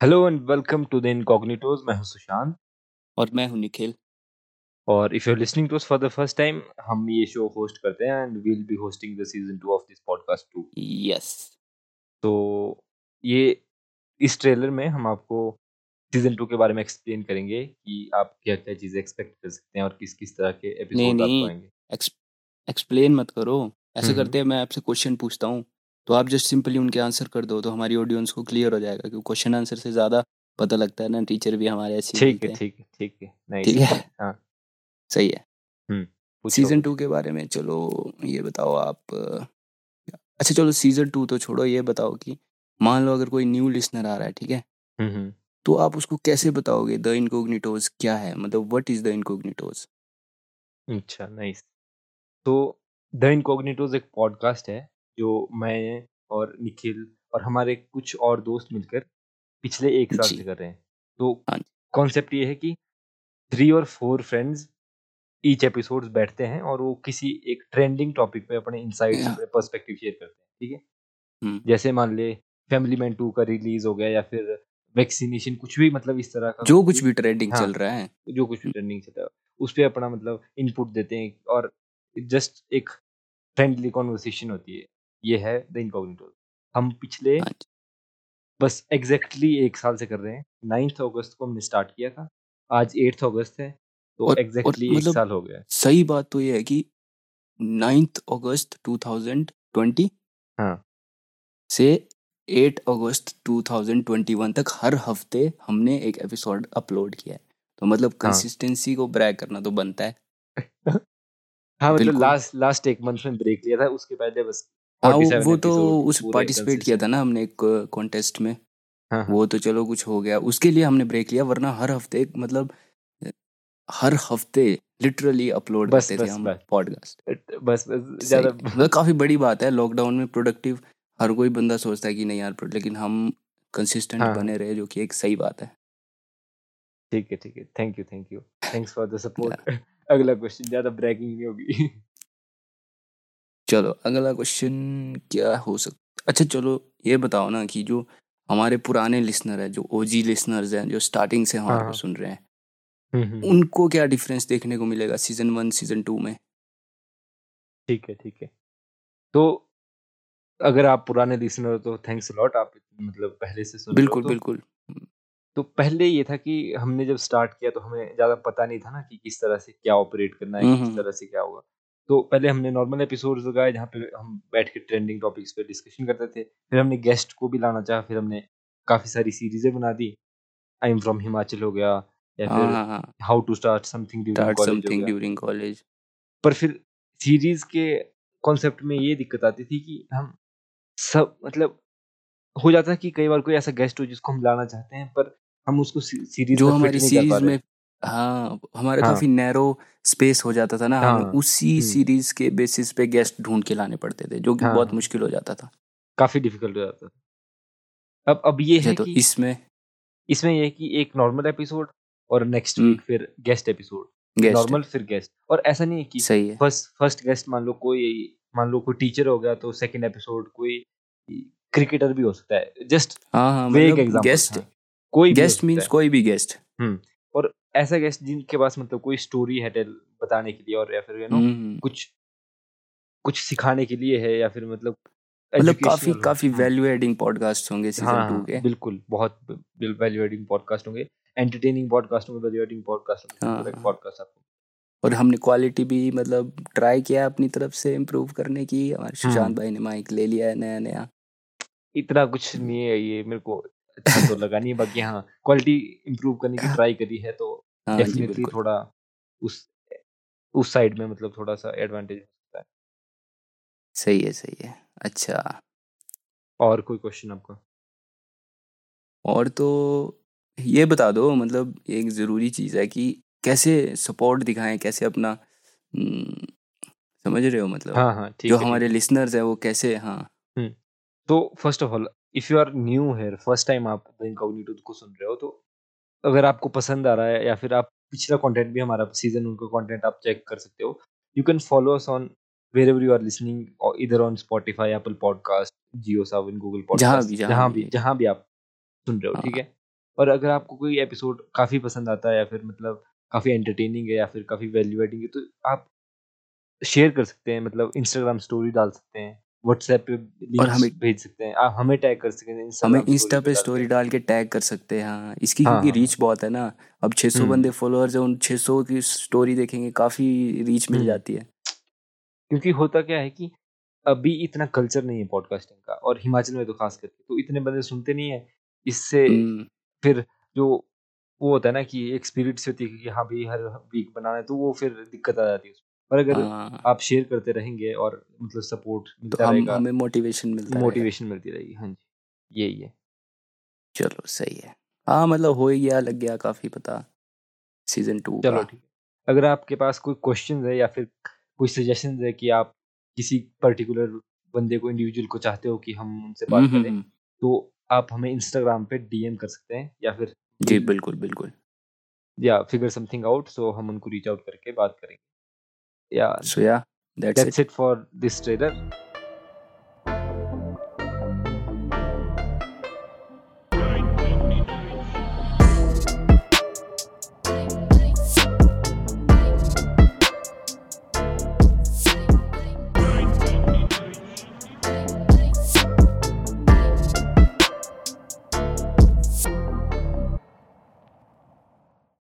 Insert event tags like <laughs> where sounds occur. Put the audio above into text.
Hello and welcome to the Incognitos मैं हूँ सुशांत। और मैं हूँ निखिल। और if you are listening to us for the first time हम ये शो होस्ट करते हैं and we will be hosting the season 2 of this podcast too yes तो ये इस ट्रेलर में हम आपको सीज़न 2 के बारे में एक्सप्लेन करेंगे कि आप क्या-क्या चीज़ें एक्सपेक्ट कर सकते हैं और किस-किस तरह के एपिसोड आपको आएँगे एक्सप्लेन मत करो। ऐसे हम्म। करते हैं मैं आपसे क्वेश्चन पूछता हूँ। तो आप जस्ट सिंपली उनके आंसर कर दो तो हमारी ऑडियंस को क्लियर हो जाएगा क्योंकि क्वेश्चन आंसर से ज़्यादा पता लगता है ना टीचर भी हमारे ऐसे ठीक है ठीक है ठीक है। ठीक है? हाँ। सही है। हम्म सीज़न टू के बारे में चलो ये बताओ आप अच्छा चलो सीज़न टू तो छोड़ो ये बताओ कि मान लो अगर कोई न्यू लिसनर आ रहा है ठीक है? हम्म हम्म। तो आप उसको कैसे बताओगे द इनकोग्निटोज क्या है? मतलब व्हाट इज़ द इनकोग्निटोज अच्छा नाइस तो द इनकॉग्निटोज एक पॉडकास्ट है। जो मैं और निखिल और हमारे कुछ और दोस्त मिलकर पिछले एक साल से कर रहे हैं। तो हाँ कॉन्सेप्ट ये है कि थ्री और फोर फ्रेंड्स ईच एपिसोड्स बैठते हैं और वो किसी एक ट्रेंडिंग टॉपिक पे अपने या, अपने पर्सपेक्टिव शेयर करते हैं ठीक है? जैसे मान ले फैमिली मैन टू का रिलीज़ हो गया या फिर वैक्सीनेशन कुछ भी मतलब इस तरह का जो कुछ भी ट्रेंडिंग हाँ चल रहा है। जो कुछ भी ट्रेंडिंग चल रहा है उस पर अपना मतलब इनपुट देते हैं और जस्ट एक फ्रेंडली कॉन्वर्सेशन होती है। ये है द इनकॉग्निटो। हम पिछले हाँ बस एग्जैक्टली exactly एक साल से कर रहे हैं। नाइन्थ अगस्त को हमने स्टार्ट किया था। आज एट्थ अगस्त है तो एग्जैक्टली एक मतलब साल हो गया। सही बात तो ये है कि 9th अगस्त 2020 हाँ। से 8 अगस्त 2021 तक हर हफ़्ते हमने एक एपिसोड अपलोड किया है। तो मतलब हाँ। कंसिस्टेंसी को ब्रैग करना तो बनता है। <laughs> हाँ मतलब लास्ट लास्ट एक मंथ में ब्रेक लिया था उसके पहले बस हाँ 47 वो तो उस पार्टिसिपेट किया था ना हमने एक कॉन्टेस्ट में। हाँ हाँ। वो तो चलो कुछ हो गया। उसके लिए हमने ब्रेक लिया वरना हर हफ़्ते मतलब हर हफ़्ते लिटरली अपलोड बस करते थे हम पॉडकास्ट बस बस ज़्यादा मतलब काफ़ी बड़ी बात है लॉकडाउन में प्रोडक्टिव हर कोई बंदा सोचता है कि नहीं यार लेकिन हम कंसिस्टेंट हाँ हाँ। बने रहे जो कि एक सही बात है। ठीक है ठीक है। Thank you thank you thanks for the support अगला क्वेश्चन ज़्यादा ब्रेकिंग नहीं होगी। <laughs> चलो अगला क्वेश्चन क्या हो सकता अच्छा चलो ये बताओ ना कि जो हमारे पुराने लिसनर है जो ओजी लिसनर्स हैं जो स्टार्टिंग से हमारे को हाँ। सुन रहे हैं उनको क्या डिफरेंस देखने को मिलेगा सीज़न वन सीज़न टू में? ठीक है ठीक है। तो अगर आप पुराने लिसनर हो तो थैंक्स लॉट आप मतलब पहले से सुन बिल्कुल तो। बिल्कुल। तो पहले ये था कि हमने जब स्टार्ट किया तो हमें ज़्यादा पता नहीं था ना कि किस तरह से क्या ऑपरेट करना है किस तरह से क्या होगा। तो पहले हमने नॉर्मल एपिसोड्स लगाए जहाँ पे हम बैठ के ट्रेंडिंग टॉपिक्स पे डिस्कशन करते थे। फिर हमने गेस्ट को भी लाना चाहा फिर हमने काफ़ी सारी सीरीजें बना दी। आई एम फ्रॉम हिमाचल हो गया या हाँ फिर how to start something during college something during college पर फिर सीरीज़ के कॉन्सेप्ट में ये दिक्कत आती थी कि हम सब मतलब हो जाता है कि कई बार कोई ऐसा गेस्ट हो जिसको हम लाना चाहते हैं पर हम उसको सीरीज़ जो हमारी सीरीज़ में हैं हमारा हाँ। काफ़ी नैरो स्पेस हो जाता था ना हमें हाँ। उसी हम्म। सीरीज़ के बेसिस पे गेस्ट ढूंढ के लाने पड़ते थे जो कि हाँ बहुत हाँ। मुश्किल हो जाता था। काफ़ी डिफ़िकल्ट हो जाता था। अब अब ये अच्छा है तो कि इसमें? इसमें ये कि एक नॉर्मल एपिसोड और नेक्स्ट हम्म। वीक फिर गेस्ट एपिसोड। नॉर्मल फिर गेस्ट। और ऐसा नहीं है कि सही है। फ़र्स्ट फ़र्स्ट गेस्ट मान लो कोई मान लो कोई टीचर हो गया तो सेकंड एपिसोड कोई क्रिकेटर भी हो सकता है। जस्ट हाँ हाँ मतलब गेस्ट कोई गेस्ट मीन्स कोई भी गेस्ट। हम्म और ऐसा गेस्ट जिनके पास मतलब कोई स्टोरी है टेल बताने के लिए और या फिर यू नो हम्म। कुछ कुछ सिखाने के लिए है या फिर मतलब मतलब काफ़ी काफ़ी वैल्यू एडिंग पॉडकास्ट होंगे सीज़न हाँ टू हाँ के। बिल्कुल बहुत वैल्यू एडिंग पॉडकास्ट होंगे। एंटरटेनिंग पॉडकास्ट होंगे वैल्यू एडिंग पॉडकास्ट होंगे सब हाँ तरह हाँ। पॉडकास्ट आपको। और हमने क्वालिटी भी मतलब ट्राई किया अपनी तरफ़ से इम्प्रूव करने की। हमारे सुशांत भाई ने माइक ले लिया है नया नया। इतना कुछ नहीं है ये मेरे को अच्छा तो लगा नहीं बाकी हाँ क्वालिटी इंप्रूव करने की ट्राई करी है तो डेफिनेटली बिल्कुल। थोड़ा उस उस साइड में मतलब थोड़ा सा एडवांटेज हो सकता है। सही है सही है। अच्छा। और कोई क्वेश्चन आपका? और तो ये बता दो मतलब एक ज़रूरी चीज़ है कि कैसे सपोर्ट दिखाएँ कैसे अपना समझ रहे हो मतलब? हाँ हाँ ठीक जो है हमारे है। लिसनर्स हैं वो कैसे हाँ। तो first of all if you are new here first time आप इनकॉग्निटो को सुन रहे हो तो अगर आपको पसंद आ रहा है या फिर आप पिछला कंटेंट भी हमारा सीज़न उनका कंटेंट आप चेक कर सकते हो you can follow us on wherever you are listening इधर on Spotify Apple podcast Jio Saavn Google podcast भी जहाँ भी जहाँ भी आप सुन रहे हो ठीक हाँ? है और अगर आपको कोई एपिसोड काफ़ी पसंद आता है या फिर मतलब काफ़ी एंटरटेनिंग है या फिर काफ़ी वैल्यू एडिंग है तो आप शेयर कर सकते हैं मतलब इंस्टाग्राम स्टोरी डाल सकते हैं। व्हाट्सएप पे और हमें भेज सकते हैं। आप हमें टैग कर सकते हैं हमें इंस्टा पे स्टोरी डाल के टैग कर सकते हैं हाँ। इसकी हाँ क्योंकि हाँ रीच बहुत है ना। अब 600 हम्म। बंदे फॉलोअर्स हैं उन 600 की स्टोरी देखेंगे काफ़ी रीच मिल हम्म। जाती है। क्योंकि होता क्या है कि अभी इतना कल्चर नहीं है पॉडकास्टिंग का और हिमाचल में तो खास करके तो इतने बंदे सुनते नहीं है। इससे हम्म, फिर जो वो होता है ना कि एक स्पिरिट से होती है कि हाँ भाई हर वीक बनाना है तो वो फिर दिक्कत आ जाती है उसमें। पर अगर हाँ। आप शेयर करते रहेंगे और मतलब सपोर्ट तो हम रहेगा हमें मोटिवेशन मिलता मोटिवेशन मिलती रहेगी हाँ जी यही है। चलो सही है। हाँ मतलब हो ही गया लग गया काफ़ी पता। सीज़न टू चलो ठीक अगर आपके पास कोई क्वेश्चन है या फिर कोई सजेशन है कि आप किसी पर्टिकुलर बंदे को इंडिविजुअल को चाहते हो कि हम उनसे हम्म बात हम्म करें हम्म, तो आप हमें इंस्टाग्राम पे डीएम कर सकते हैं या फिर जी बिल्कुल बिल्कुल। या फिगर समथिंग आउट सो हम उनको रीच आउट करके बात करेंगे। yeah so yeah that's, that's it. it for this trader.